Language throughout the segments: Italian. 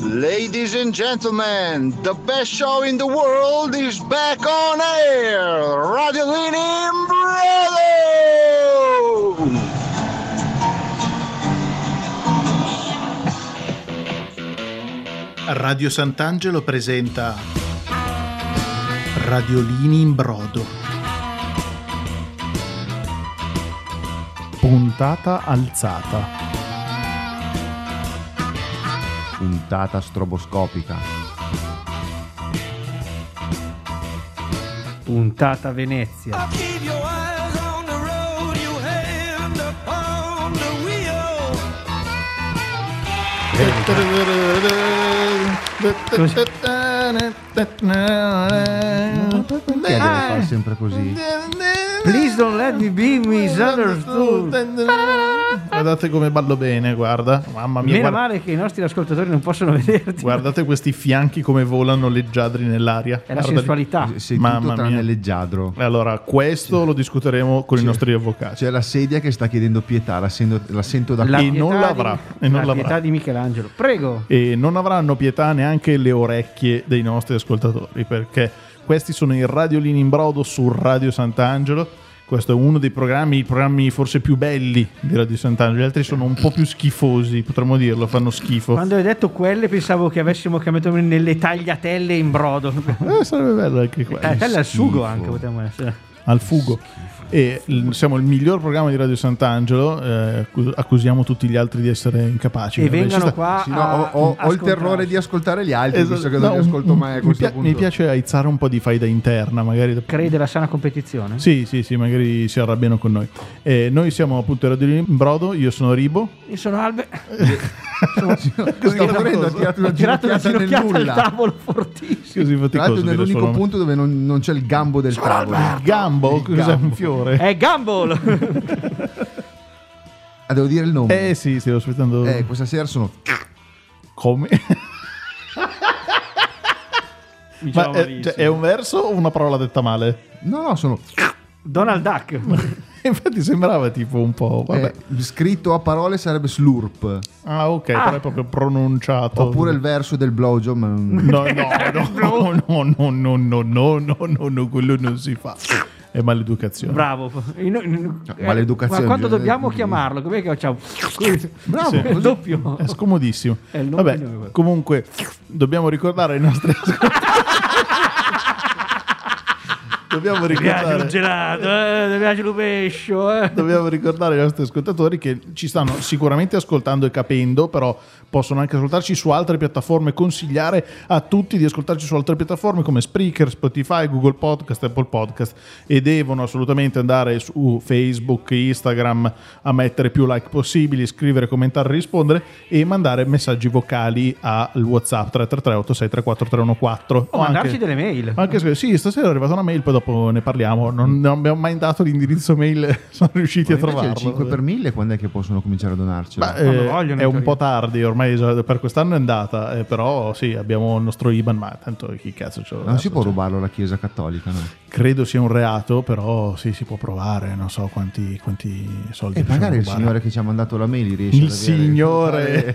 Ladies and gentlemen, the best show in the world is back on air. Radio Lini Brother! Radio Sant'Angelo presenta Radiolini in brodo. Puntata alzata. Puntata stroboscopica. Puntata Venezia. Perché deve fare sempre così? Please don't let me be misunderstood. Guardate come ballo bene, guarda. Mamma mia, Meno guarda- male che i nostri ascoltatori non possono vederti. guardate questi fianchi come volano leggiadri nell'aria. È la Guardali. sensualità. Sei Mamma tutto tranne mia. leggiadro. Allora, questo lo discuteremo con i Sì. nostri avvocati. C'è la sedia che sta chiedendo pietà, la sento, la sento da La E qui. pietà non di- l'avrà, e non la l'avrà. pietà di Michelangelo. Prego. E non avranno pietà neanche le orecchie dei nostri ascoltatori, perché questi sono i radiolini in brodo su Radio Sant'Angelo. Questo è uno dei programmi, i programmi forse più belli di Radio Sant'Angelo. Gli altri sono un po' più schifosi, potremmo dirlo, fanno schifo. Quando hai detto quelle pensavo che avessimo cambiato nelle tagliatelle in brodo. Eh, sarebbe bello anche quello. Tagliatelle al sugo schifo. anche potremmo essere. Al fugo. E l- siamo il miglior programma di Radio Sant'Angelo. eh, accu- accusiamo tutti gli altri di essere incapaci. E vengano sta- qua Sì, no, a- ho, ho- il terrore di ascoltare gli altri, Esatto. visto che No, non li un- ascolto mai a mi, questo pia- punto. mi piace aizzare un po' di faida interna, magari. Crede la sana competizione. Sì, sì, sì, magari si arrabbiano con noi. Eh, noi siamo appunto i Radiolini in Brodo, io sono Ribo. Io sono Albe. Sto morendo, ha tirato una Ho tirato una ginocchiata nel nulla. tavolo fortissimo. Così Tra faticoso l'altro dire nell'unico punto dove non, non c'è il gambo del tavolo. Il gambo? Il Cos'è gambo. un fiore? È Gumball. Ah, devo dire il nome. Eh sì, stavo aspettando. Eh, questa sera sono... Come? Ma è, cioè, è un verso o una parola detta male? No, no, sono... Donald Duck. Infatti sembrava tipo un po'. Vabbè. eh, scritto a parole sarebbe slurp. Ah, ok, però è proprio pronunciato. Oppure il verso del blowjob. No, no, no, no, no, no, no, no, no, no, no, quello non si fa. È maleducazione. Bravo. In- in- Cioè, maleducazione, Ma quando bisogna- dobbiamo chiamarlo? Com'è che facciamo? Bravo, Sì. È il doppio. È scomodissimo. È Vabbè, comunque dobbiamo ricordare ai nostri Dobbiamo Mi piace ricordare un gelato, eh, piace un pescio. Eh. Dobbiamo ricordare ai nostri ascoltatori che ci stanno sicuramente ascoltando e capendo, però possono anche ascoltarci su altre piattaforme, consigliare a tutti di ascoltarci su altre piattaforme come Spreaker, Spotify, Google Podcast, Apple Podcast e devono assolutamente andare su Facebook, Instagram a mettere più like possibili, scrivere, commentare, rispondere e mandare messaggi vocali al WhatsApp 333 8634 314 O mandarci delle mail. anche sì, stasera è arrivata una mail, poi dopo ne parliamo. Non, non abbiamo mai dato l'indirizzo mail, sono riusciti a Invece trovarlo. il 5 per 1000 quando è che possono cominciare a Quando eh, vogliono, è un po' tardi, ormai per quest'anno è andata, eh, però sì, abbiamo il nostro IBAN, ma tanto chi cazzo ce lo non si può cioè. rubarlo alla Chiesa Cattolica, no? Credo sia un reato, però sì, si può provare, non so quanti, quanti soldi E magari il signore che ci ha mandato la mail riesce Il signore.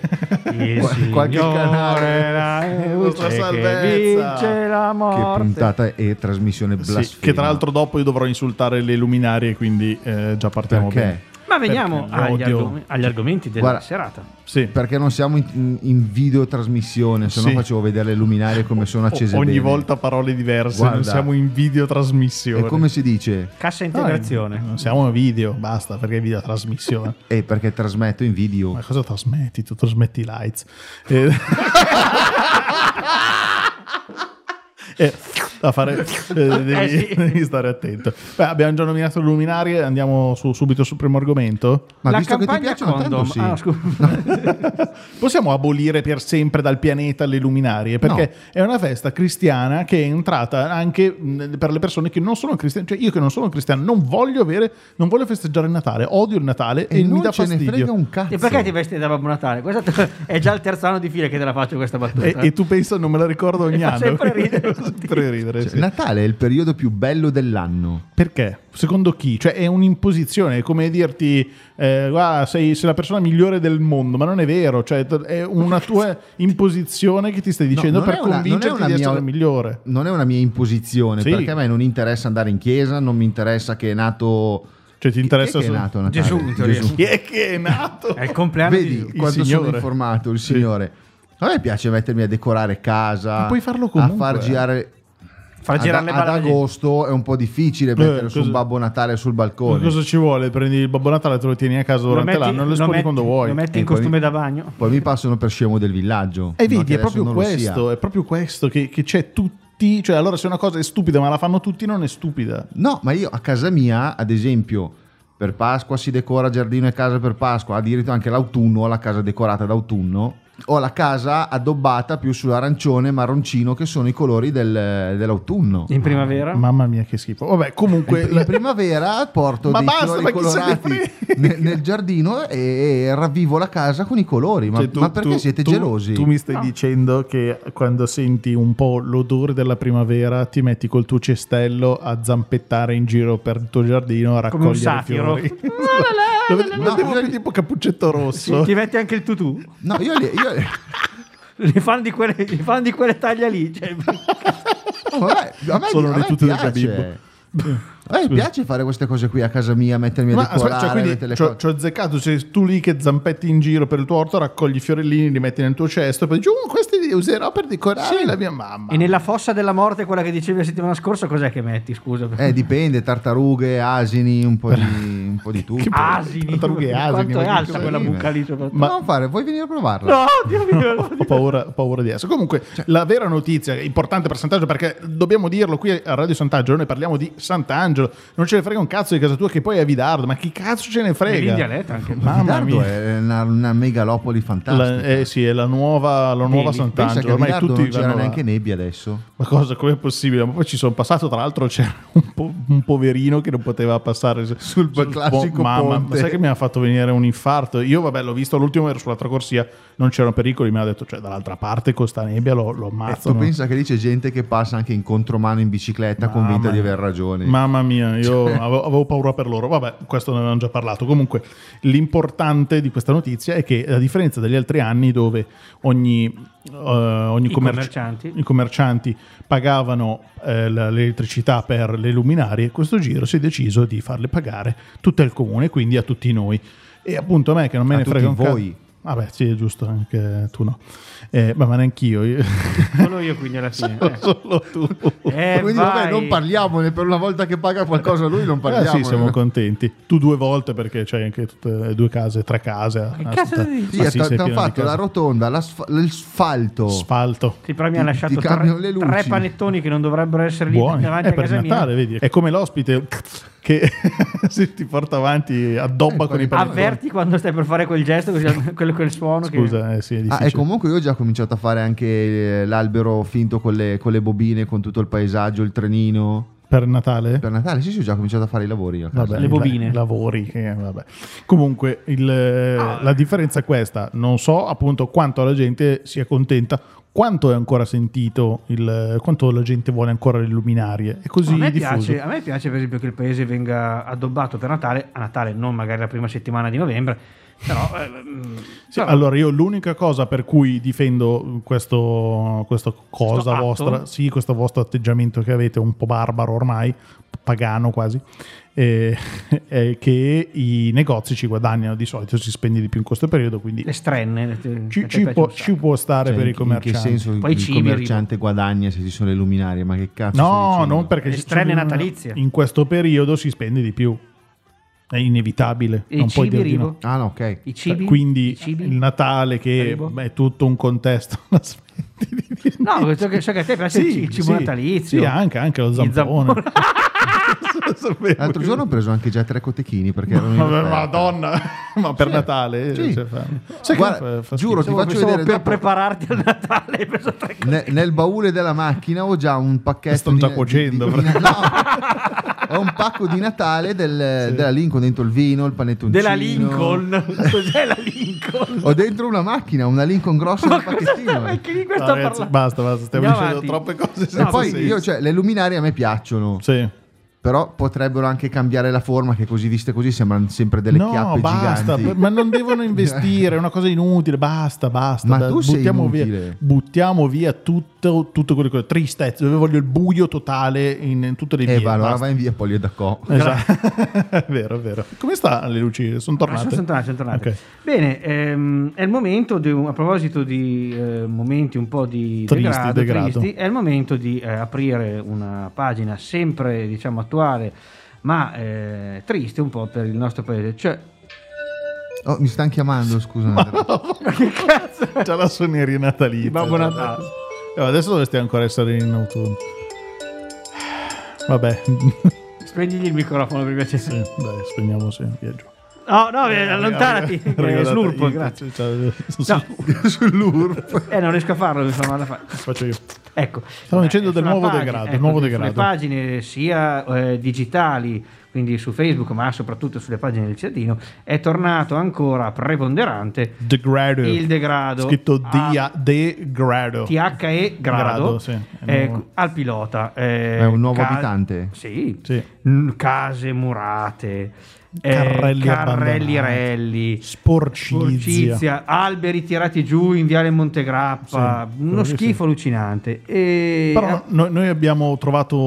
Il Qual- qualche Signore canale. la luce che salvezza. vince la Che puntata e trasmissione Sì, blasfema. che tra l'altro dopo io dovrò insultare le luminarie, quindi eh, già partiamo Perché? bene. Ma veniamo agli, argom- agli argomenti della Guarda- serata. Sì. Perché non siamo in, in- videotrasmissione, se no Sì. facevo vedere le luminarie come sono accese O- ogni bene. volta parole diverse, Guarda. non siamo in videotrasmissione. E come si dice? Cassa No, integrazione. non siamo in video, basta, perché è videotrasmissione. Eh, perché trasmetto in video. Ma cosa trasmetti? Tu trasmetti i lights. Eh, eh, da fare eh, devi, Eh, sì. devi stare attento. Beh, abbiamo già nominato le luminarie, andiamo su- subito sul primo argomento. Ma la visto che ti campagna piacciono tanto, sì. Ah. Possiamo abolire per sempre dal pianeta le luminarie perché è una festa cristiana che è entrata anche per le persone che non sono cristiane. Cioè, io che non sono cristiano non voglio avere, non voglio festeggiare il Natale, odio il Natale e, e mi dà fastidio. un cazzo. E perché ti vesti da Babbo Natale? Questo è già il terzo anno di fila che te la faccio questa battuta. E, e tu pensa, non me la ricordo ogni fa anno. sempre ridere Fa tutti. Sempre Cioè, sì. Natale è il periodo più bello dell'anno. Perché? Secondo chi? Cioè è un'imposizione, è come dirti eh, guarda, sei, sei la persona migliore del mondo, ma non è vero, cioè è una tua imposizione che ti stai dicendo non per una- convincerti una di essere mia- il migliore. Non è una mia imposizione, Sì. perché a me non interessa andare in chiesa, non mi interessa che è nato... Cioè ti interessa Chi è che è nato a Natale? Gesù, teoria. Chi è che è nato? È il compleanno Vedi di Gesù. quanto sono Signore. informato, il Sì. Signore. A me piace mettermi a decorare casa, puoi farlo a comunque, far eh. girare... Far girare ad, le ad agosto è un po' difficile mettere su cosa- un Babbo Natale sul balcone. Cosa ci vuole? Prendi il Babbo Natale, te lo tieni a casa Lo durante metti- l'anno e lo lo esponi metti- quando vuoi. Lo metti E in poi costume mi- da bagno. Poi mi passano per scemo del villaggio. E No, vedi, è proprio lo questo, è proprio questo che, che c'è tutti, cioè allora se una cosa è stupida ma la fanno tutti non è stupida. No, ma io a casa mia, ad esempio, per Pasqua si decora giardino e casa per Pasqua, addirittura anche l'autunno la casa decorata d'autunno. Ho la casa addobbata più sull'arancione e marroncino che sono i colori del- dell'autunno. In primavera. Mamma mia che schifo. Vabbè, comunque In primavera porto Ma dei basta, ne colorati nel, nel giardino e, e ravvivo la casa con i colori. Ma, Cioè, tu- ma perché tu- siete tu- gelosi? Tu mi stai dicendo che quando senti un po' l'odore della primavera ti metti col tuo cestello a zampettare in giro per il tuo giardino a raccogliere satiro. fiori. Lo lo No, vedevo io- più tipo cappuccetto rosso. Ti metti anche il tutù? No, io, li- io- Li fanno di fanno di quelle taglia lì. Cioè, Oh, vabbè, a me, Sono a le me tute del piace. Gabibbo. A me piace fare queste cose qui a casa mia, mettermi a Ma decorare, aspetta, cioè, quindi ci ho, cose. ci ho azzeccato, sei tu lì che zampetti in giro per il tuo orto, raccogli i fiorellini, li metti nel tuo cesto e poi dici, "Uh, questi li userò per decorare la mia mamma. e nella fossa della morte, quella che dicevi la settimana scorsa, cos'è che metti? Scusa. Eh, dipende, tartarughe, asini, un po' di, un po' di tutto. Che asini. tartarughe asini, Quanto ma è alta quella Sì, buca lì? soprattutto? Ma- non fare, vuoi venire a provarla? No, Dio mio. ho paura, ho paura di esso. Comunque, la vera notizia, importante per Sant'Angelo, perché dobbiamo dirlo qui a Radio Sant'Angelo, noi parliamo di Sant'Angelo, non ce ne frega un cazzo di casa tua che poi è Vidardo, ma chi cazzo ce ne frega? in dialetto anche. Mamma Vidardo mia. è una, una megalopoli fantastica. La- eh sì, è la nuova, la nuova Sant'Angelo. Ormai Vidardo tutti non c'era là. neanche nebbia adesso. Ma cosa, com'è possibile? Ma poi ci sono passato, tra l'altro c'era un, po- un poverino che non poteva passare sul, classico Mamma, ponte. ma sai che mi ha fatto venire un infarto? Io, vabbè, l'ho visto l'ultimo, ero sull'altra corsia, non c'erano pericoli, mi ha detto, cioè, dall'altra parte con sta nebbia lo, lo E ammazzano. tu pensa che lì c'è gente che passa anche in contromano in bicicletta Mamma convinta di mia. aver ragione. Mamma mia, io avevo, avevo paura per loro. Vabbè, questo ne avevamo già parlato. Comunque, l'importante di questa notizia è che, a differenza degli altri anni, dove ogni, eh, ogni I commerci- commercianti. i commercianti pagavano eh, l'elettricità per le luminarie, questo giro si è deciso di farle pagare tutte al comune, quindi a tutti noi. E appunto a me che non me A ne frega un tutti cazzo. Vabbè, sì, è giusto, anche tu no. Eh, ma ma neanch'io. io- Solo io quindi alla fine. eh. Solo tu. Eh, Quindi vai. vabbè, non parliamone per una volta che paga qualcosa lui, non Eh parliamo. sì, siamo contenti. Tu due volte perché c'hai anche tutte le due case, tre case. Che Ah, cazzo dici? Sì, Ma ti hanno di fatto la rotonda, l'asf- l'asfalto. Asfalto. Sì, però mi ha lasciato ti tre, tre panettoni che non dovrebbero essere lì Buoni. davanti È a per casa Natale, mia. vedi? È come l'ospite che si ti porta avanti, addobba con i panettoni. Avverti quando stai per fare quel gesto, così, quello quel suono. che- Scusa, eh, sì, è Ah, e comunque io ho già cominciato a fare anche eh, l'albero finto con le, con le bobine, con tutto il paesaggio, il trenino. Per Natale? Per Natale, sì, sì, ho già cominciato a fare i lavori. Vabbè, Le bobine. i lavori. che- vabbè. Comunque, il, eh, la differenza è questa. Non so appunto quanto la gente sia contenta, quanto è ancora sentito, il, quanto la gente vuole ancora le luminarie. È così a, me piace, a me piace, per esempio, che il paese venga addobbato per Natale, a Natale, non magari la prima settimana di novembre, però, eh, mm, Sì, però- allora io l'unica cosa per cui difendo questo, questa cosa Questo atto? vostra, sì, questo vostro atteggiamento che avete un po' barbaro ormai, pagano quasi, eh, è che i negozi ci guadagnano di solito, si spende di più in questo periodo, quindi Le strenne. le- ci, ci può, ci può stare Cioè, per i in- in commercianti. che senso il, Poi il cibi, commerciante guadagna se ci sono le luminarie? Ma che cazzo No, non perché Le strenne natalizie. In questo periodo si spende di più. È inevitabile. E non puoi dire di no. Ah, no, ok. I cibi? Quindi I cibi? il Natale che beh, è tutto un contesto. la smetti di dire No, so che, so che a te piace il ci- il cibo sì. natalizio. Sì, anche, anche lo zampone. L'altro giorno ho preso anche già tre cotechini perché erano in Vabbè, offerta. Madonna, ma per Natale? Sì. cioè, fa- Sai Guarda, che fa- fa giuro, ti faccio vedere per dopo. prepararti al Natale hai preso tre. Ne- nel baule della macchina ho già un pacchetto di, già cuocendo, di- di- no, ho un pacco di Natale del- della Lincoln dentro il vino il panettoncino Della Lincoln. Cos'è la Lincoln? ho dentro una macchina una Lincoln grossa nel pacchettino Ma che di questo No, sta ragazzi, parlando? basta, basta, stiamo Andiamo dicendo avanti. troppe cose senza poi senso. io cioè le luminarie a me piacciono Sì. Però potrebbero anche cambiare la forma che così viste così sembrano sempre delle no, chiappe basta, giganti ma non devono investire, è una cosa inutile, basta, basta. Ma dai, tu sei buttiamo via, buttiamo via tutto, tutto quello che tristezza, dove voglio il buio totale in, in tutte le vie. e va allora vai in via Polio da Co Esatto. è vero, è vero. Come sta le luci? Sono Ah, tornate? sono tornate, sono tornate. Ok. Bene, ehm, è il momento, di, a proposito di eh, momenti un po' di Tristi, degrado, degrado. tristi, è il momento di eh, aprire una pagina sempre diciamo attuale, ma eh, triste un po' per il nostro paese. Cioè, oh, mi stanno chiamando scusa Andrea. che cazzo? C'è la suoneria natalizia. Babbo Natale. Eh, adesso dovresti ancora essere in autunno. Vabbè, Spegni il microfono per piacere. sì, dai, spegniamo sì, via giù. No, no, eh, allontanati. Eh, slurp, grazie. cioè, No. Sull'urp. Eh, non riesco a farlo, mi fa male a fare. Faccio io. Ecco. Stavo dicendo Eh, del nuovo pagina- degrado, ecco, nuovo sulle degrado. pagine sia eh, digitali, quindi su Facebook, ma soprattutto sulle pagine del cittadino, è tornato ancora preponderante Degrado. il degrado. Scritto a- dia, degrado. THE grado, Grado, sì, eh, al pilota. eh, È un nuovo abitante? Sì. Sì. Case murate. Eh, Carrelli carrelli abbandonati. relli, Sporcizia. sporcizia, alberi tirati giù in viale Montegrappa, Sì, uno che schifo allucinante. E Però noi, noi abbiamo trovato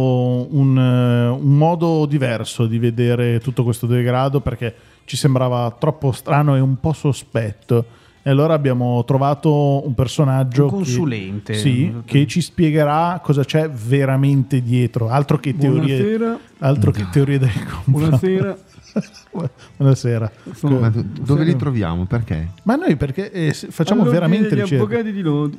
un, eh, un modo diverso di vedere tutto questo degrado perché ci sembrava troppo strano e un po' sospetto. E allora abbiamo trovato un personaggio Un che- consulente. sì, che ci spiegherà cosa c'è veramente dietro. Altro che teorie, Buonasera. altro che teorie del complotto. Buonasera. Buonasera. Ma do- dove li troviamo? Perché? Ma noi perché eh, facciamo veramente ricerca.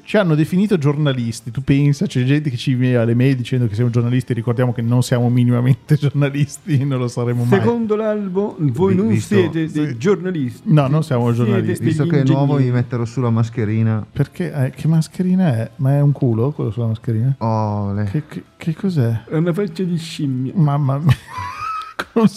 Ci hanno definito giornalisti, tu pensa, c'è gente che ci viene alle mail dicendo che siamo giornalisti, ricordiamo che non siamo minimamente giornalisti, non lo saremo mai. Secondo l'albo, voi Vi- non visto- siete dei giornalisti. No, non siamo Siete giornalisti. Visto che è nuovo ingegneri. metterò sulla mascherina. Perché? eh, che mascherina è? Ma è un culo quello sulla mascherina? Oh, le- Che, che- che cos'è? È una faccia di scimmia. Mamma mia. Con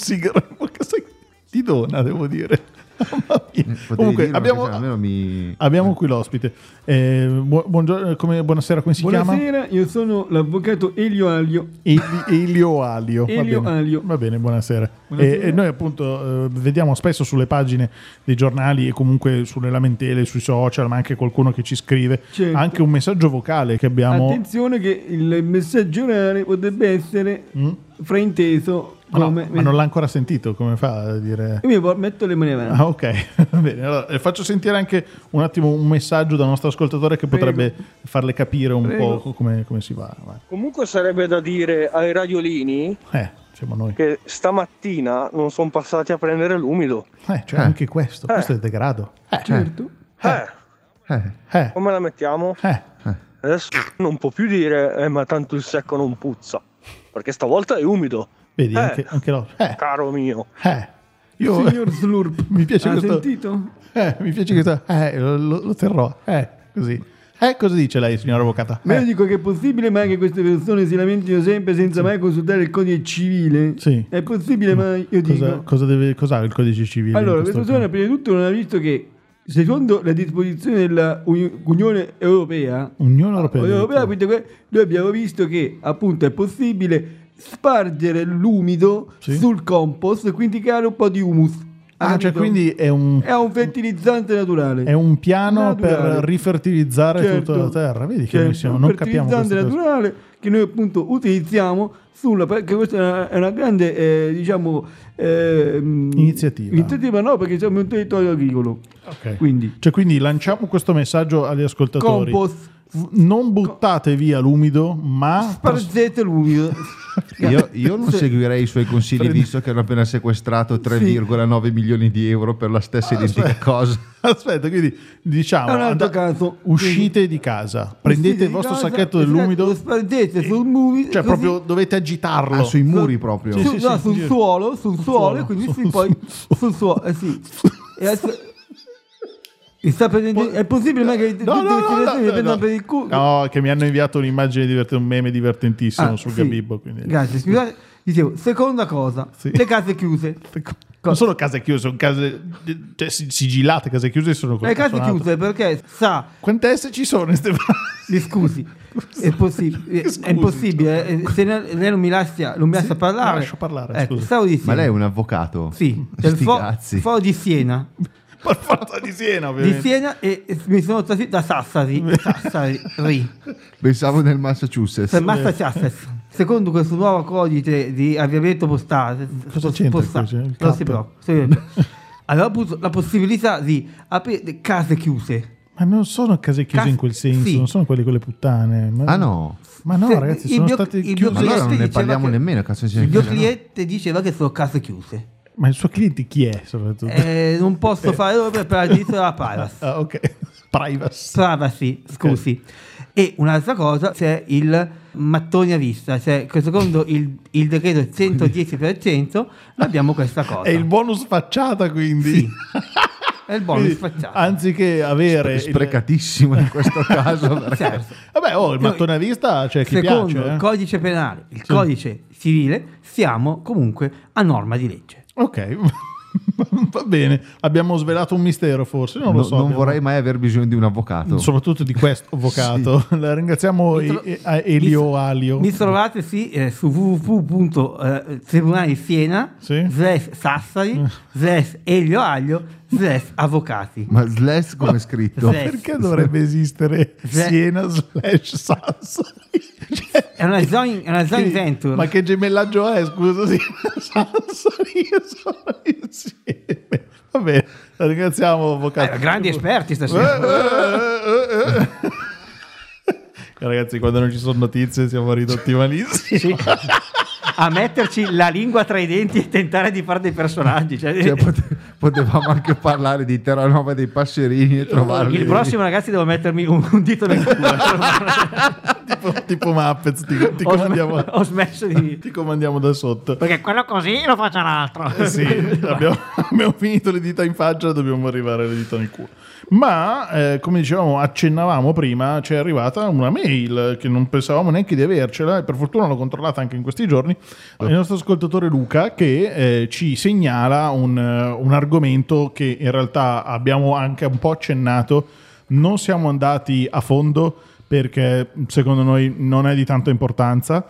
ti dona, devo dire. Eh, Comunque, abbiamo, almeno mi... abbiamo qui l'ospite. Eh, bu- buongiorno, come- buonasera, come si chiama? Buonasera, io sono l'avvocato Elio Alio. Eli- Elio Alio. Va Elio bene. Alio. Va bene, buonasera. Buonasera. E, e noi appunto eh, vediamo spesso sulle pagine dei giornali e comunque sulle lamentele, sui social, ma anche qualcuno che ci scrive Certo. anche un messaggio vocale che abbiamo... Attenzione che il messaggio orale potrebbe essere Mm? frainteso Ma, no, come... ma non l'ha ancora sentito, come fa a dire... Io mi metto le mani avanti. Ah, ok, bene. Allora, eh, faccio sentire anche un attimo un messaggio dal nostro ascoltatore che Prego. potrebbe farle capire un Prego. po' come, come si va. Vai. Comunque sarebbe da dire ai radiolini Eh, siamo noi. che stamattina non sono passati a prendere l'umido. Eh, c'è Eh. anche questo. Questo è degrado. Eh, Certo. Eh, Eh, eh, come la mettiamo? eh. Adesso non può più dire, eh, ma tanto il secco non puzza. Perché stavolta è umido, Vedi, Eh. anche, anche lo... Eh, caro mio. eh. Io... Signor Slurp. Mi piace ha questo... sentito? Eh, mi piace questo... Eh, lo, lo- lo terrò. Eh, così. Eh, cosa dice lei, signora avvocata? Ma io Eh, dico che è possibile mai che queste persone si lamentino sempre senza mai consultare il codice civile? Sì. È possibile mai? Io dico... cosa, cosa deve, cos'ha il codice civile? Allora, questa persona prima di tutto non ha visto che secondo la disposizione dell'Unione Europea, Unione Europea. Unione Europea, quindi noi abbiamo visto che appunto è possibile spargere l'umido Sì. sul compost e quindi creare un po' di humus. Ah, cioè quindi è un, È un fertilizzante naturale. è un piano Naturale. per rifertilizzare Certo. tutta la terra. Vedi che Certo, noi siamo, un non capiamo fertilizzante cose. naturale che noi appunto utilizziamo sulla perché questa è una, è una grande eh, diciamo ehm, Iniziativa. iniziativa no perché siamo un territorio agricolo Ok. quindi Cioè, quindi lanciamo questo messaggio agli ascoltatori. compost Non buttate via l'umido, ma sparzete l'umido Io, io non Se- seguirei i suoi consigli Prendi- visto che hanno appena sequestrato 3,9 milioni di euro per la stessa identica Aspetta. cosa. aspetta, quindi diciamo and- caso. uscite di casa, prendete il vostro casa, sacchetto dell'umido, lo spardete sul mumido cioè così- proprio dovete agitarlo. Ah, sui muri proprio. Sì, sì, no, sì, sul sì. suolo sul Sul suolo suolo, e quindi sul- si poi sul suolo eh sì e adesso prendendo è possibile che No, no, no, no, no, no. per il culo No, che mi hanno inviato un'immagine divertente, un meme divertentissimo Ah, sul sì. Gabibbo. Quindi. Grazie, scusate. Dicevo, seconda cosa, Sì. le case chiuse. Non sono case chiuse, sono case cioè, si- sigillate, case chiuse sono Le case suonato. chiuse perché sa, Quante S ci sono in ste mi scusi, è, possibile, Scusi, è impossibile, eh, se ne- lei non mi lascia, non mi lascia parlare. lascio parlare, Ecco, Ma lei è un avvocato? Sì, del fo- di Siena. Per forza di Siena, Di ovviamente. Siena e, e mi sono trasferito da Sassari. Sassari. Pensavo nel Massachusetts. Per Massachusetts. Secondo questo nuovo codice di avviamento postale, Cosa c'entra postale, non si. Aveva avuto la possibilità di aprire case chiuse. Ma non sono case chiuse Case- in quel senso, sì. non sono quelle con le puttane. Ma, Ah no, Ma no, Se- ragazzi, sono mio- state chiuse. ma allora non ne parliamo che- nemmeno. Il mio no. cliente diceva che sono case chiuse. Ma il suo cliente chi è soprattutto? Eh, non posso fare robe per il diritto della privacy. Ah, ok. Privacy. Privacy, scusi. E un'altra cosa c'è il mattoni a vista, cioè secondo il, il decreto 110% abbiamo questa cosa. È il bonus facciata, quindi. Sì. È il bonus Quindi, facciato. Anziché avere. il- Sprecatissimo in questo caso. perché- Certo. Vabbè, oh, il mattone a vista c'è chi Secondo piace. eh. il codice penale, il codice civile, siamo comunque a norma di legge. Ok, va bene. Abbiamo svelato un mistero, forse. Non lo No- so. non abbiamo- vorrei mai aver bisogno di un avvocato. Soprattutto di questo avvocato. La ringraziamo Mi tro- e- a Elio mi- Alio. Mi trovate sì eh, su www.tribunale di Siena, Sì. Eh. slash Sassari, slash Elio Aglio, slash Avvocati. Ma slash come è scritto? Slash. Perché dovrebbe esistere Ze- Siena slash Sassari? Cioè, È una joint, è una joint che- venture. Ma che gemellaggio è? Scusa, sì. Sassari e sono insieme. Va bene, la ringraziamo, avvocato. Eh, grandi esperti stasera. Eh, eh, eh. Ragazzi, quando non ci sono notizie siamo ridotti malissimo. A metterci la lingua tra i denti e tentare di fare dei personaggi. cioè- Cioè, pote- potevamo anche parlare di Terranova dei passerini e trovarli. il prossimo, ragazzi, devo mettermi un, un dito nel culo. tipo, tipo Muppets, ti, ti sm- comandiamo, ho smesso di. ti comandiamo da sotto. Perché quello così lo faccia l'altro. Eh sì, abbiamo, abbiamo finito le dita in faccia, dobbiamo arrivare alle dita nel culo. Ma, eh, come dicevamo, accennavamo prima, ci è arrivata una mail che non pensavamo neanche di avercela e per fortuna l'ho controllata anche in questi giorni. Il nostro ascoltatore Luca che eh, ci segnala un, eh, un argomento che in realtà abbiamo anche un po' accennato, non siamo andati a fondo perché secondo noi non è di tanta importanza.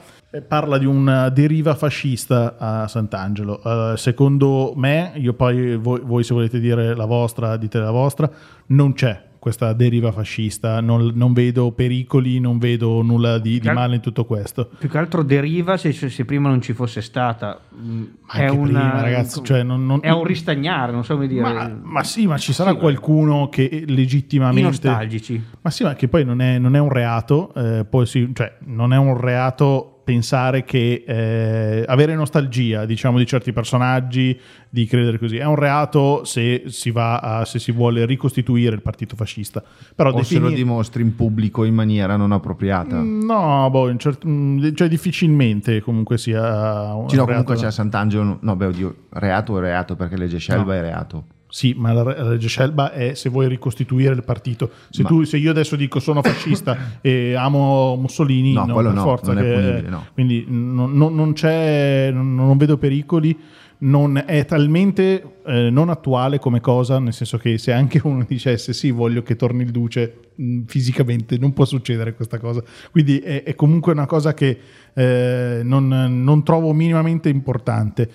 Parla di una deriva fascista a Sant'Angelo. Eh, secondo me, io poi voi, voi se volete dire la vostra, dite la vostra, non c'è questa deriva fascista, non, non vedo pericoli, non vedo nulla di, di male in tutto questo. Più che altro deriva se, se prima non ci fosse stata. Mm, Ma anche prima, ragazzi, cioè non- non- è un ristagnare, non so come dire. Ma, ma sì, ma ci sarà qualcuno che legittimamente... I nostalgici. Ma sì, ma che poi non è, non è un reato, eh, poi sì, cioè non è un reato pensare che eh, avere nostalgia, diciamo, di certi personaggi, di credere così, è un reato se si va a, se si vuole ricostituire il partito fascista. Però o se lo defini- dimostri in pubblico in maniera non appropriata. No, boh, cert- mm, cioè difficilmente comunque sia un no, reato. comunque c'è Sant'Angelo. No, beh, oddio, reato è reato perché legge Scelba No. è reato. Sì, ma la la legge Scelba è se vuoi ricostituire il partito. Se, Ma- tu, se io adesso dico sono fascista e amo Mussolini, No, quello per no, forza non è che- no. Quindi non, non- non c'è, non, non vedo pericoli. Non è talmente eh, non attuale come cosa, nel senso che se anche uno dicesse sì, voglio che torni il duce, mh, fisicamente non può succedere questa cosa. Quindi è, è comunque una cosa che eh, non, non trovo minimamente importante.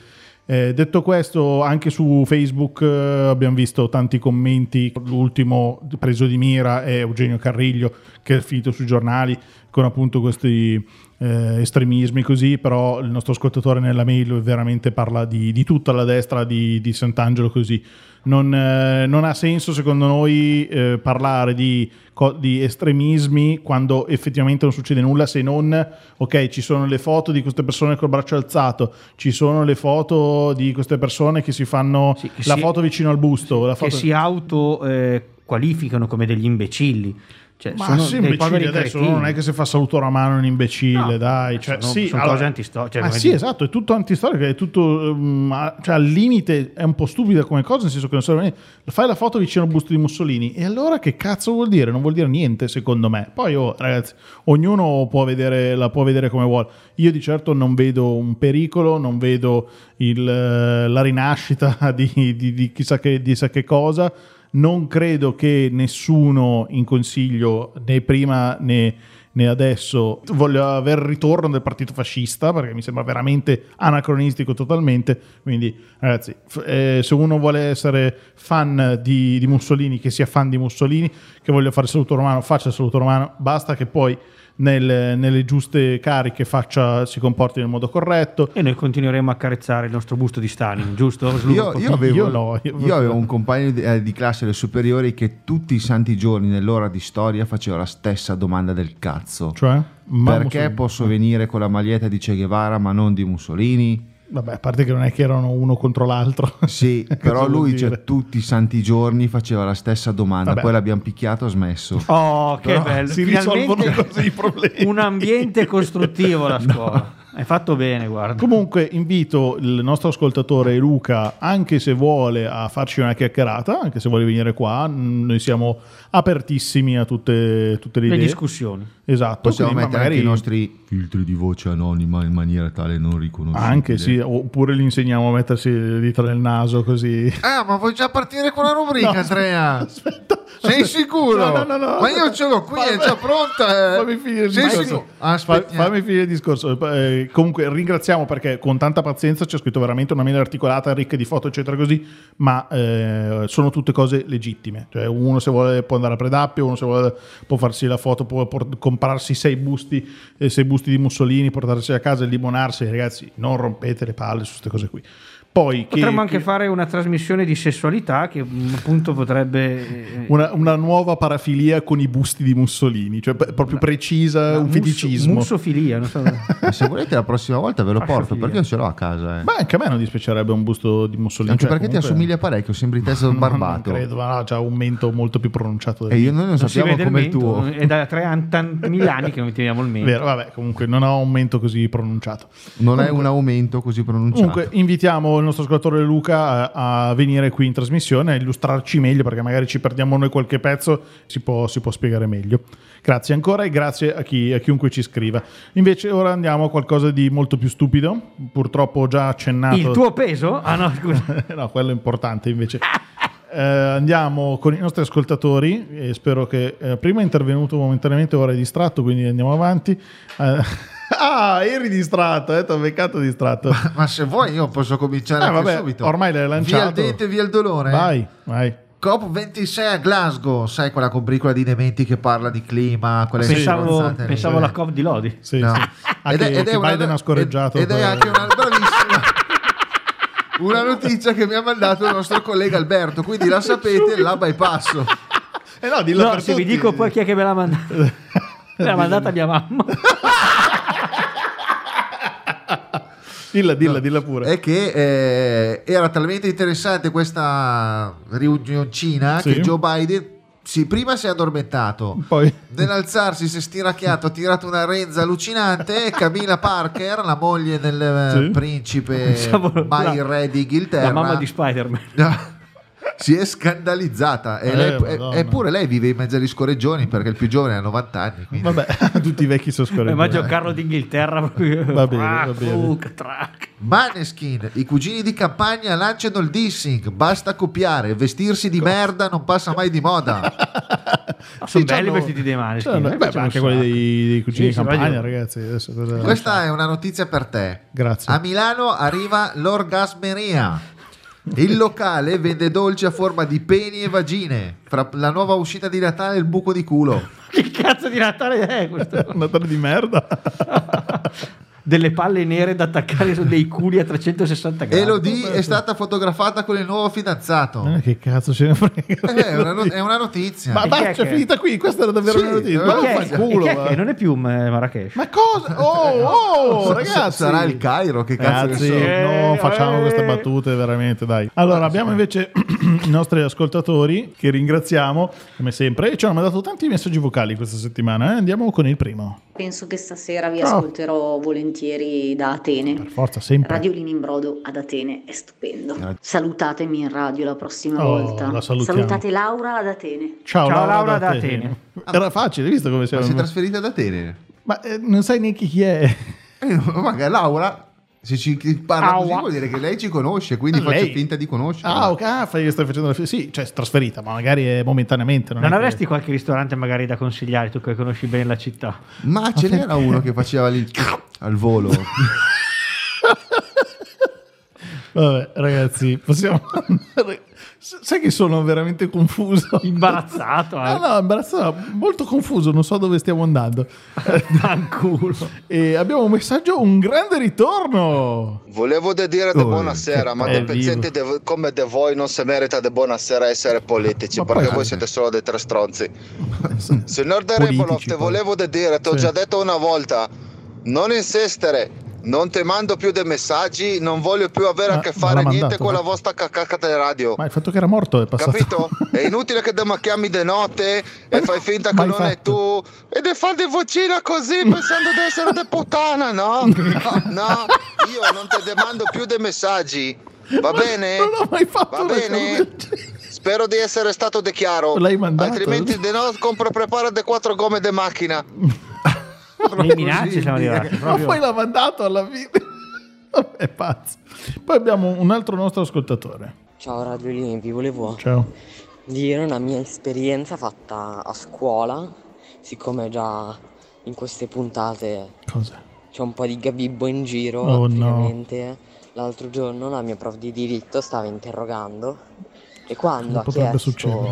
Eh, detto questo, anche su Facebook eh, abbiamo visto tanti commenti. L'ultimo preso di mira è Eugenio Carriglio, che è finito sui giornali con appunto questi eh, estremismi così, però il nostro ascoltatore nella mail veramente parla di, di tutta la destra di, di Sant'Angelo così. Non, eh, non ha senso secondo noi eh, parlare di, co- di estremismi quando effettivamente non succede nulla se non, ok, ci sono le foto di queste persone col braccio alzato, ci sono le foto di queste persone che si fanno Sì, che la si- foto vicino al busto. la che foto- si auto eh, qualificano come degli imbecilli. Cioè, Ma sono sì, poveri adesso cretini. non è che se fa saluto a mano è un imbecille, No, dai. Cioè, sono- sì, sono allora- cose antistoriche, cioè, sì, dire. esatto, è tutto antistorico, è tutto a- cioè, al limite, è un po' stupida come cosa, nel senso che non serve a niente. Fai la foto vicino al busto di Mussolini e allora che cazzo vuol dire? Non vuol dire niente, secondo me. Poi, oh, ragazzi, ognuno può vedere, la può vedere come vuole. Io di certo non vedo un pericolo, non vedo il, eh, la rinascita di, di- di chissà, che, di chissà che cosa. Non credo che nessuno in consiglio, né prima né, né adesso, voglia avere il ritorno del partito fascista, perché mi sembra veramente anacronistico totalmente. Quindi, ragazzi, f- eh, se uno vuole essere fan di, di Mussolini, che sia fan di Mussolini, che voglia fare saluto romano, faccia il saluto romano, basta che poi nel- nelle giuste cariche faccia, si comporti nel modo corretto. E noi continueremo a carezzare il nostro busto di Stalin, giusto? Io, io avevo, Io no, io- io avevo un compagno di, eh, di classe alle superiori che tutti i santi giorni nell'ora di storia faceva la stessa domanda del cazzo. Cioè, ma Perché Mussolini- posso venire con la maglietta di Che Guevara ma non di Mussolini? Vabbè, a parte che non è che erano uno contro l'altro. Sì, però lui cioè, tutti i santi giorni faceva la stessa domanda, Vabbè. poi l'abbiamo picchiato e ha smesso. Oh, che Però bello! si Finalmente risolvono così i problemi. Un ambiente costruttivo la scuola. Hai fatto bene, guarda. Comunque invito il nostro ascoltatore Luca, anche se vuole, a farci una chiacchierata, anche se vuole venire qua, noi siamo apertissimi a tutte, tutte le Le idee. discussioni. Esatto, Possiamo quindi mettere magari anche i nostri filtri di voce anonima in maniera tale non riconoscibile. anche sì, oppure gli insegniamo a mettersi le dita nel naso così. Ah, ma vuoi già partire con la rubrica, No, Andrea? Aspetta, Sei sicuro? No, no, no, no. Ma io ce l'ho qui, è già pronta. eh. Fammi finire il Sei discorso. Fa- Aspetta. fammi finire il discorso. Eh, comunque ringraziamo perché con tanta pazienza ci ha scritto veramente una mail articolata, ricca di foto, eccetera, così, ma eh, sono tutte cose legittime. Cioè, uno se vuole può andare a Predappio, uno se vuole può farsi la foto, può por- comprarsi sei busti, eh, sei busti di Mussolini, portarsi a casa e limonarsi. Ragazzi, non rompete le palle su queste cose qui. Poi, che- Potremmo anche che- fare una trasmissione di sessualità che mm, appunto potrebbe... eh, una, una nuova parafilia con i busti di Mussolini, cioè proprio precisa, un musso- feticismo. Mussofilia, non so. Se volete la prossima volta ve lo porto perché io ce l'ho a casa. eh. Ma anche a me non dispiacerebbe un busto di Mussolini. Anche cioè, perché ti comunque- assomiglia parecchio, sembri te sei un No, barbato. Non credo, ma no, c'ha un mento molto più pronunciato del E io noi non, Non sappiamo il come il mento, tuo. È da 30.000 anni che non teniamo il mento. Vero, vabbè, comunque non ho un mento così pronunciato. Non è un aumento così pronunciato. Comunque invitiamo il nostro ascoltatore Luca a, a venire qui in trasmissione a illustrarci meglio perché magari ci perdiamo noi qualche pezzo, si può, si può spiegare meglio. Grazie ancora e grazie a, chi, a chiunque ci scriva. Invece ora andiamo a qualcosa di molto più stupido, purtroppo ho già accennato. Il tuo peso? Ah no, scusa. no, quello è importante invece. Eh, andiamo con i nostri ascoltatori e spero che eh, prima è intervenuto momentaneamente, ora è distratto, quindi andiamo avanti. Eh, ah, eri distratto, eh, ti ho beccato distratto. Ma se vuoi io posso cominciare Eh, anche vabbè, subito. ormai l'hai lanciato. Via il dente, via il dolore. Vai, vai. COP26 a Glasgow, sai quella combricola di dementi che parla di clima, quelle Pensavo, pensavo alla COP di Lodi. Sì, No. sì. Anche che una- Biden ha scorreggiato. Ed, ed è anche una bravissima. Una notizia che mi ha mandato il nostro collega Alberto, quindi la sapete, la bypasso. Eh no, dillo No, per se vi tutti. dico poi chi è che me l'ha mandata. Me l'ha mandata mia mamma. Dilla, dilla, dilla pure. È che eh, era talmente interessante questa riunioncina Sì. che Joe Biden sì, prima si è addormentato. Poi Nell'alzarsi si è stiracchiato, ha tirato una renza allucinante. Camilla Parker, la moglie del eh, Sì. principe Pensavo mai la- re di Inghilterra, La mamma di Spider-Man. Si è scandalizzata. E Eh, lei- eppure lei vive in mezzo agli scorreggioni perché il più giovane ha 90 anni. quindi- Vabbè, tutti i vecchi sono scorreggiati. Immagino Carlo d'Inghilterra. Va bene, va Trac, bene. fuc. Maneskin, i cugini di campagna lanciano il dissing. Basta copiare, vestirsi di merda non passa mai di moda. Sono belli c'hanno- vestiti dei mani. c'hanno- beh, ma anche quelli dei, dei cugini Sì, di sì, campagna, ragazzi. Adesso cosa- Questa è una notizia per te. Grazie. A Milano arriva l'orgasmeria. Il locale vende dolci a forma di peni e vagine. Fra la nuova uscita di Natale il buco di culo. Che cazzo di Natale è questo? Un Natale di merda. Delle palle nere da attaccare su dei culi a 360 gradi. Elodie è stata fotografata con il nuovo fidanzato. Eh, che cazzo ce ne frega? Eh, è, una, not- è una notizia. Ma E basta, è che- finita qui. Questa era davvero Sì, una notizia. ma Ma è- fa il culo. è che non è più eh, Marrakesh. Ma cosa? Oh, oh, ragazzi. Sarà il Cairo, che cazzo Ragazzi, ne so. no, Eh, facciamo eh. queste battute veramente, dai. Allora, abbiamo invece i nostri ascoltatori che ringraziamo, come sempre, e ci hanno mandato tanti messaggi vocali questa settimana. eh. Andiamo con il primo. Penso che stasera vi Oh. ascolterò volentieri da Atene. Per forza, sempre. Radiolini in brodo ad Atene è stupendo. Grazie. Salutatemi in radio la prossima Oh, volta. la. Salutate Laura ad Atene. Ciao, Ciao, Laura da da Atene. Era facile, hai visto come Ma siamo? si è trasferita da Atene? Ma eh, non sai neanche chi è. Eh, magari Laura, se ci parla così Aua. vuol dire che lei ci conosce, quindi faccio Lei? finta di conoscere. Ah, ok, ah, fai, stai facendo la fi- Sì, cioè, è trasferita, ma magari è momentaneamente. Non, Non è che- avresti qualche ristorante magari da consigliare, tu che conosci bene la città? Ma ce n'era uno che faceva lì al volo. Vabbè, ragazzi, possiamo andare. Sai che sono veramente confuso. Imbarazzato, eh. no, imbarazzato, molto confuso, non so dove stiamo andando. Fanculo. E abbiamo un messaggio, un grande ritorno. Volevo de dire de Oh, buonasera, ma dei pezzenti de- come de voi non si merita de buonasera essere politici, Ma perché poi- voi siete solo dei tre stronzi. Signor De Rebolov, te volevo de dire, ti ho Sì. già detto una volta, non insistere, non ti mando più dei messaggi, non voglio più avere Ma- a che fare l'ha niente mandato, con ma- la vostra cacata di radio. Ma il fatto che era morto è passato. Capito? È inutile che mi chiami di notte e fai finta che non è fatto. tu e di fare di vocina così pensando di essere de puttana, no? No, io non ti demando più dei messaggi, va bene? Non ho mai fatto Va bene? Spero di essere stato de chiaro. L'hai mandato? Altrimenti di no compro prepara de quattro gomme de macchina. Nei minacci siamo arrivati. Ma proprio. poi l'ha mandato alla fine. È pazzo. Poi abbiamo un altro nostro ascoltatore. Ciao Radiolini, vi volevo Ciao. dire una mia esperienza fatta a scuola, siccome già in queste puntate Cosa? c'è un po' di gabibbo in giro, Oh, no. l'altro giorno la mia prof di diritto stava interrogando e quando Non ha chiesto, succedere.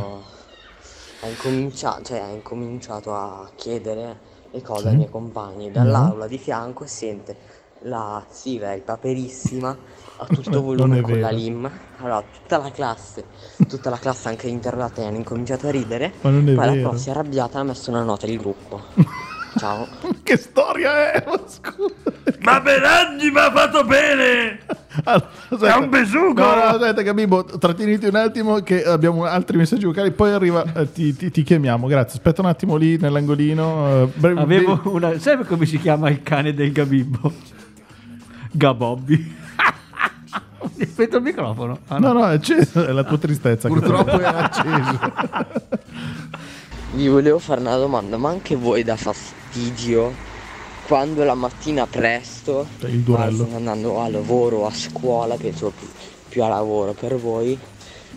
ha incominciato, cioè, ha incominciato a chiedere le cose Sì. ai miei compagni, dall'aula di fianco sente la sigla è paperissima a tutto Non volume con la lim. Allora tutta la classe, tutta la classe anche interrogati hanno incominciato a ridere. Ma non è Poi la vero. prof si è arrabbiata e ha messo una nota il gruppo. Ciao. Che storia è? Ma scusa. Ma Benaggi mi ha fatto bene! Allora, aspetta. È un besugo! No, no, aspetta, Gabibbo, tratteniti un attimo che abbiamo altri messaggi vocali, poi arriva, eh, ti, ti- ti chiamiamo, grazie. Aspetta un attimo lì nell'angolino. eh, bre- Avevo una. Sai come si chiama il cane del Gabibbo? Gabobbi. Mi spento il microfono. Ah, No, no, è acceso, è la tua tristezza. Purtroppo è acceso. Vi volevo fare una domanda, ma anche voi dà fastidio quando la mattina presto, il state andando a lavoro a scuola, penso più, più a lavoro per voi,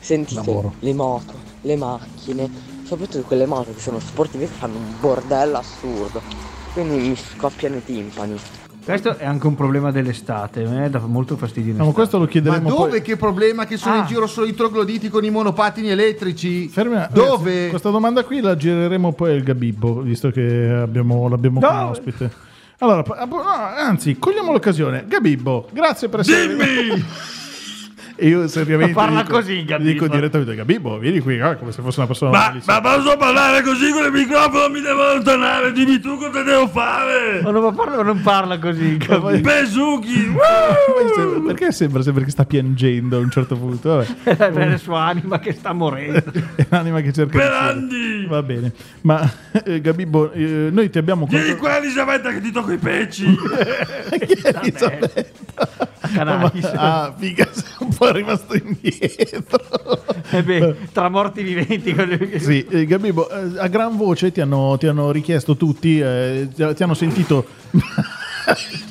sentite Lavoro. le moto, le macchine, soprattutto quelle moto che sono sportive che fanno un bordello assurdo, quindi mi scoppiano i timpani. Questo è anche un problema dell'estate. Me dà molto fastidio. in No, ma estate. questo lo Ma chiederemo dove poi. che problema che sono Ah. in giro solo i trogloditi con i monopattini elettrici? Fermi Dove? ragazzi, questa domanda qui la gireremo poi al Gabibbo, visto che abbiamo, l'abbiamo No. come ospite. Allora, anzi, cogliamo l'occasione. Gabibbo, grazie per essere Dimmi! E io seriamente Ma parla dico, così, Gabibbo. dico direttamente Gabibbo, vieni qui, ah, come se fosse una persona Ma, ma posso parlare così con il microfono? Mi devo allontanare, dimmi tu cosa devo fare! Ma non, parla, non parla così. Sembra- perché sembra sempre che sta piangendo a un certo punto? Vabbè. È la sua anima che sta morendo. È l'anima che cerca di uscire. Va bene. Ma eh, Gabibbo, eh, noi ti abbiamo Vieni contro- qua Elisabetta che ti tocco i pecci! Chi è Elisabetta? Canalis. Ah, figa, sei un poi è rimasto indietro. Eh beh, tra morti viventi. Sì, eh, Gabibbo, eh, a gran voce ti hanno, ti hanno richiesto tutti, eh, ti, hanno sentito.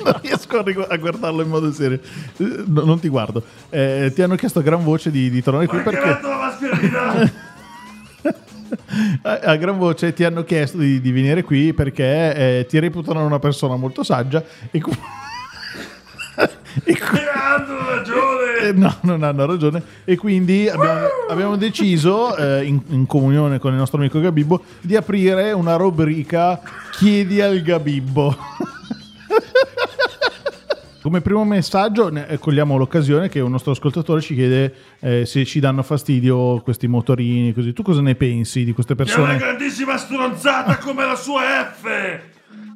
non riesco a, guardarlo in modo serio, Eh, no, non ti guardo. Eh, ti hanno chiesto a gran voce di, di tornare qui perché. la mascherina! a, a gran voce ti hanno chiesto di, di venire qui perché eh, ti reputano una persona molto saggia e, Hanno ragione! Eh, no, non hanno ragione. E quindi abbiamo, abbiamo deciso, eh, in, in comunione con il nostro amico Gabibbo, di aprire una rubrica Chiedi al Gabibbo. Come primo messaggio ne- cogliamo l'occasione che un nostro ascoltatore ci chiede eh, se ci danno fastidio questi motorini così. Tu cosa ne pensi di queste Che è una persone? grandissima stronzata come la sua F!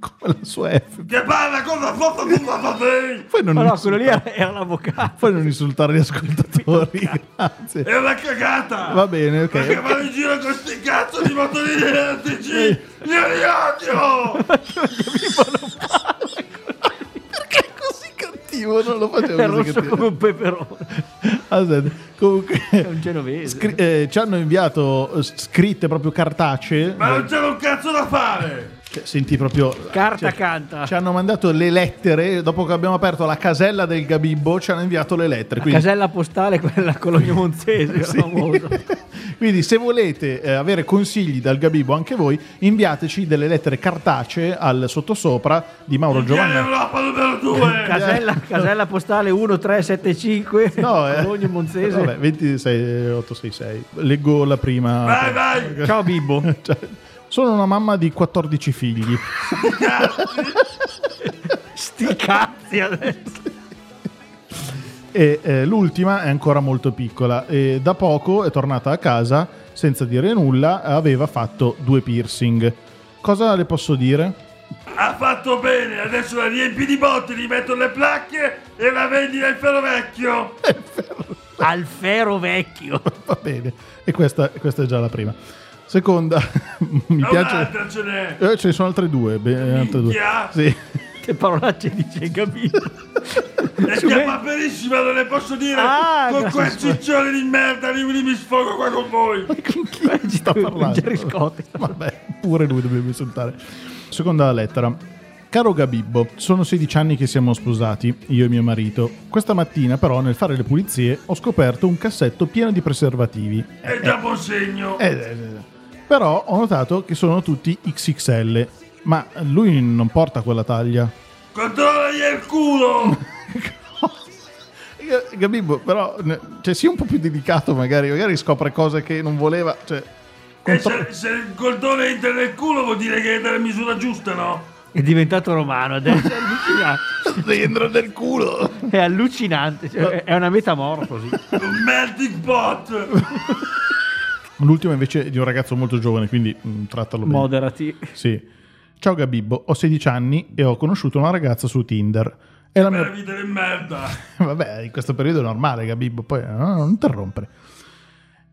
Come la sua F. Che parla con la foto di una lei! Poi non, no, quello lì era, l'avvocato. poi non insultare gli ascoltatori. Grazie. È una cagata! Va bene, ok. Perché vanno in giro con sti cazzo di motorini elettrici! Io li odio! così cattivo, non lo facevo È così rosso cattivo. come un peperone. Aspetta, comunque È un genovese. scri- eh, ci hanno inviato eh, scritte proprio cartacee. Ma non c'era un cazzo da fare! Cioè, senti proprio Carta cioè, canta. Ci hanno mandato le lettere dopo che abbiamo aperto la casella del Gabibbo. Ci hanno inviato le lettere. La Quindi, casella postale, quella Cologno Monzese, Sì. famosa. quindi se volete eh, avere consigli dal Gabibbo anche voi, inviateci delle lettere cartacee al sottosopra di Mauro Giovanni. Europa numero 2! Casella, casella postale 1375, No, eh. Cologno Monzese. Vabbè, 26866. Leggo la prima. Vai, vai! Ciao Bibbo. Cioè, sono una mamma di 14 figli. Sti cazzi adesso. E eh, l'ultima è ancora molto piccola. E da poco è tornata a casa senza dire nulla. Aveva fatto due piercing. Cosa le posso dire? Ha fatto bene, adesso la riempi di botti, gli metto le placche e la vendi nel ferro vecchio! Al ferro vecchio. Va bene. E questa, questa è già la prima. Seconda, mi Ma piace. un'altra ce n'è! Eh, ce ne sono altre due. be- altre due. Sì. Che parolacce dice, capito? È chiappaperissima, non le posso dire! Ah, con grazie. quei ciccioni di merda, lì mi sfogo qua con voi! sta parlando? Jerry Scott. Vabbè, pure lui dovrebbe insultare. Seconda lettera. Caro Gabibbo, sono 16 anni che siamo sposati, io e mio marito. Questa mattina, però, nel fare le pulizie, ho scoperto un cassetto pieno di preservativi. È già buon segno! Eh, eh, eh. Però ho notato che sono tutti XXL. Ma lui non porta quella taglia. Controllagli il culo! Ga- Gabibbo, però, cioè, sia un po' più dedicato, magari. Magari scopre cose che non voleva. Cioè, E contro- se, se il cordone entra nel culo vuol dire che è della misura giusta, no? È diventato romano adesso, è allucinante. dentro nel culo. È allucinante, cioè, è una metamorfosi. Un melting pot! L'ultima invece è di un ragazzo molto giovane, quindi mm, trattalo bene. Moderati. Sì. Ciao Gabibbo, ho 16 anni e ho conosciuto una ragazza su Tinder. È la Per mia... vita di merda! Vabbè, in questo periodo è normale Gabibbo, poi no, non interrompere.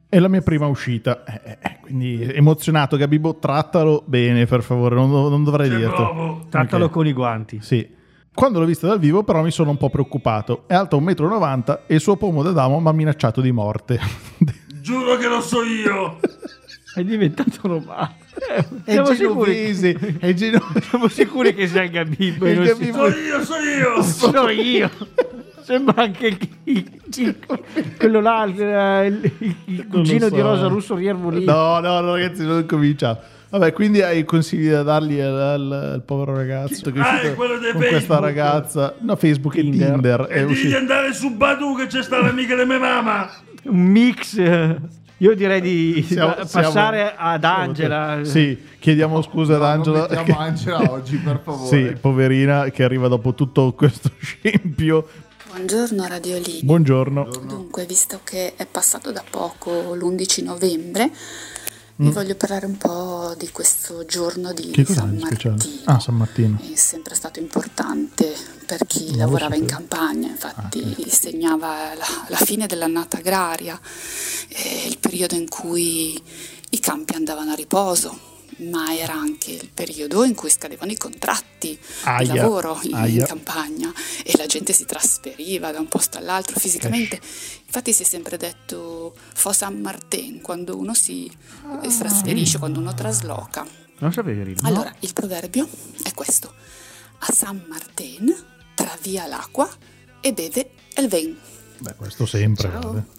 È la mia prima uscita, eh, eh, quindi emozionato Gabibbo, trattalo bene per favore, non, non dovrei bravo! Trattalo Ok. con i guanti. Sì. Quando l'ho vista dal vivo però mi sono un po' preoccupato. È alta 1,90 m e il suo pomo da damo mi ha minacciato di morte. Giuro che lo so io! È diventato romano. È Siamo sicuri, genovese, è geno- siamo sicuri che sia il Gabibbo. e Il Gabibbo- So io, so io! Sono io. Sembra anche il, il- il- quello là, il, il- cugino so. di Rosa Russo Riervolino. No, no, no, ragazzi, non cominciamo. Vabbè, quindi hai consigli da dargli al, al- al povero ragazzo che è Ah, è quello con questa Facebook. ragazza. No, Facebook e Tinder. Tinder. È E digli di uscito. andare su Badu che c'è sta l'amica di mia mamma! Un mix. eh, Io direi di Siamo- passare siamo- ad Angela. Sì, chiediamo scusa ad Angela. che- Angela oggi, per favore. Sì, poverina, che arriva dopo tutto questo scempio. Buongiorno Radio Lì. Buongiorno. Dunque, visto che è passato da poco l'11 novembre, vi voglio parlare un po' di questo giorno di Mm. Che San speciale? Martino. Ah, San Martino. È sempre stato importante per chi lo lavorava in campagna, infatti segnava la, la fine dell'annata agraria, e il periodo in cui i campi andavano a riposo ma era anche il periodo in cui scadevano i contratti di Aia, lavoro in, aia. campagna e la gente si trasferiva da un posto all'altro fisicamente. Infatti si è sempre detto Fo San Martin quando uno si eh, si trasferisce, quando uno trasloca. Non sapevi Rino? Allora, il proverbio è questo. A San Martin travia l'acqua e beve il vin. Beh, questo sempre. Ciao. guarda.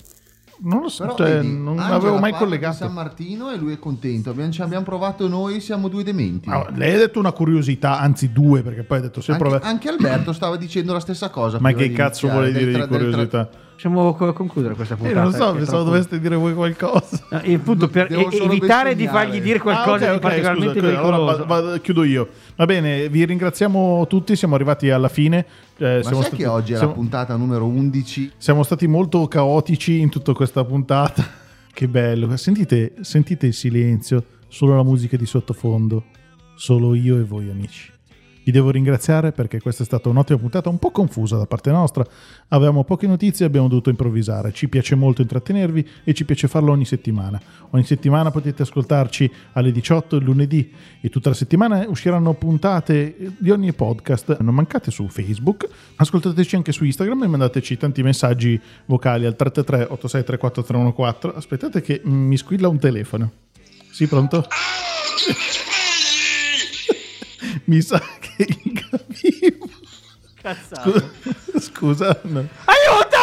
Non lo so, Però cioè, vedi, non Angela avevo mai collegato. San Martino e lui è contento. Abbiamo, ci abbiamo provato noi, siamo due dementi. Ah, lei ha detto una curiosità, anzi due, perché poi ha detto sempre. anche, anche Alberto stava dicendo la stessa cosa. Ma che cazzo vuole dire di del tra- curiosità? Possiamo co- concludere questa Eh, puntata. non so, pensavo troppo- doveste dire voi qualcosa. No, il punto per e- evitare di fargli dire qualcosa Ah, ok, di ok, particolarmente scusa, allora pericoloso. va- va- chiudo io. Va bene, vi ringraziamo tutti, siamo arrivati alla fine. Eh, Ma siamo sai stati- che oggi è siamo- la puntata numero 11? Siamo stati molto caotici in tutta questa puntata. Che bello. Sentite, sentite il silenzio, solo la musica di sottofondo. Solo io e voi amici. Vi devo ringraziare perché questa è stata un'ottima puntata, un po' confusa da parte nostra. Avevamo poche notizie e abbiamo dovuto improvvisare. Ci piace molto intrattenervi e ci piace farlo ogni settimana. Ogni settimana potete ascoltarci alle 18 il lunedì e tutta la settimana usciranno puntate di ogni podcast. Non mancate su Facebook, ascoltateci anche su Instagram e mandateci tanti messaggi vocali al 333 8634 314. Aspettate che mi squilla un telefono. Sì, pronto? Mi sa che capivo. Cazzato. Scusa, scusa no. Aiuto!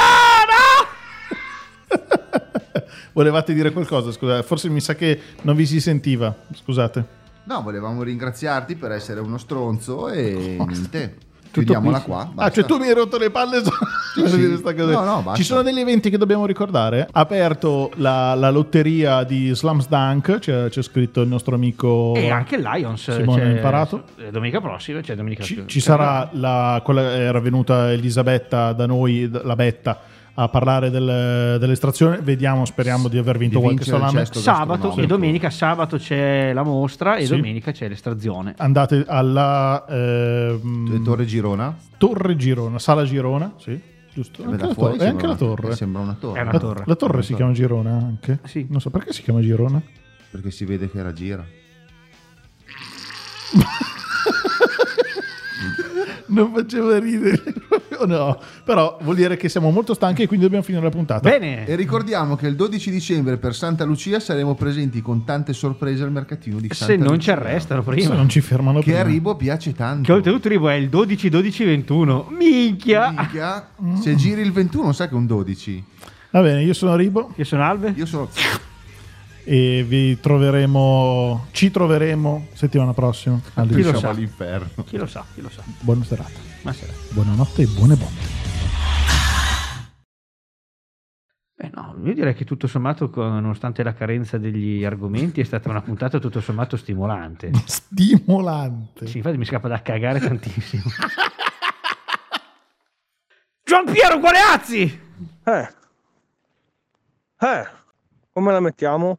volevate dire qualcosa? Scusa, forse mi sa che non vi si sentiva. Scusate. No, volevamo ringraziarti per essere uno stronzo e niente. Chiudiamola qui. qua. Ah, basta. cioè tu mi hai rotto le palle su- sì. dire sta cosa. No, no, basta. Ci sono degli eventi che dobbiamo ricordare. Ha aperto la, la lotteria di Slums Dunk, c'è, c'è scritto il nostro amico E anche Lions. Simone c'è- Imparato. eh, Domenica prossima, cioè domenica Ci, ci sarà la, quella era venuta Elisabetta da noi, la Betta, a parlare del- dell'estrazione. Vediamo, speriamo di aver vinto Di qualche salame. Sabato e domenica, sabato c'è la mostra e Sì. domenica c'è l'estrazione. Andate alla ehm, Torre Girona? Torre Girona, Sala Girona, sì, giusto. Anche la fuori torre, è anche sembra la una- torre. Sembra una torre. Una La, torre. la torre si torre. chiama Girona anche? Sì. Non so perché si chiama Girona. Perché si vede che era gira. Non faceva ridere no. Però vuol dire che siamo molto stanchi e quindi dobbiamo finire la puntata. Bene. E ricordiamo che il 12 dicembre per Santa Lucia saremo presenti con tante sorprese al mercatino di Santa Se non ci Lucia. arrestano Se prima. non ci fermano Che prima. a Ribo piace tanto. Che oltretutto Ribo è il 12 12 21. Minchia! Minchia, Se giri il 21 sai che è un 12. Va bene, io sono Ribo Io sono Alve. Io sono... e vi troveremo, ci troveremo settimana prossima. Chi lo 10. sa? all'inferno. Chi lo sa, chi lo sa. Buona serata. Sarà. Buonanotte e buone botte. Eh no, io direi che tutto sommato, nonostante la carenza degli argomenti, è stata una puntata tutto sommato stimolante. Stimolante. Sì, infatti mi scappa da cagare tantissimo. Gian Piero Gualeazzi! Eh. Eh. Come la mettiamo?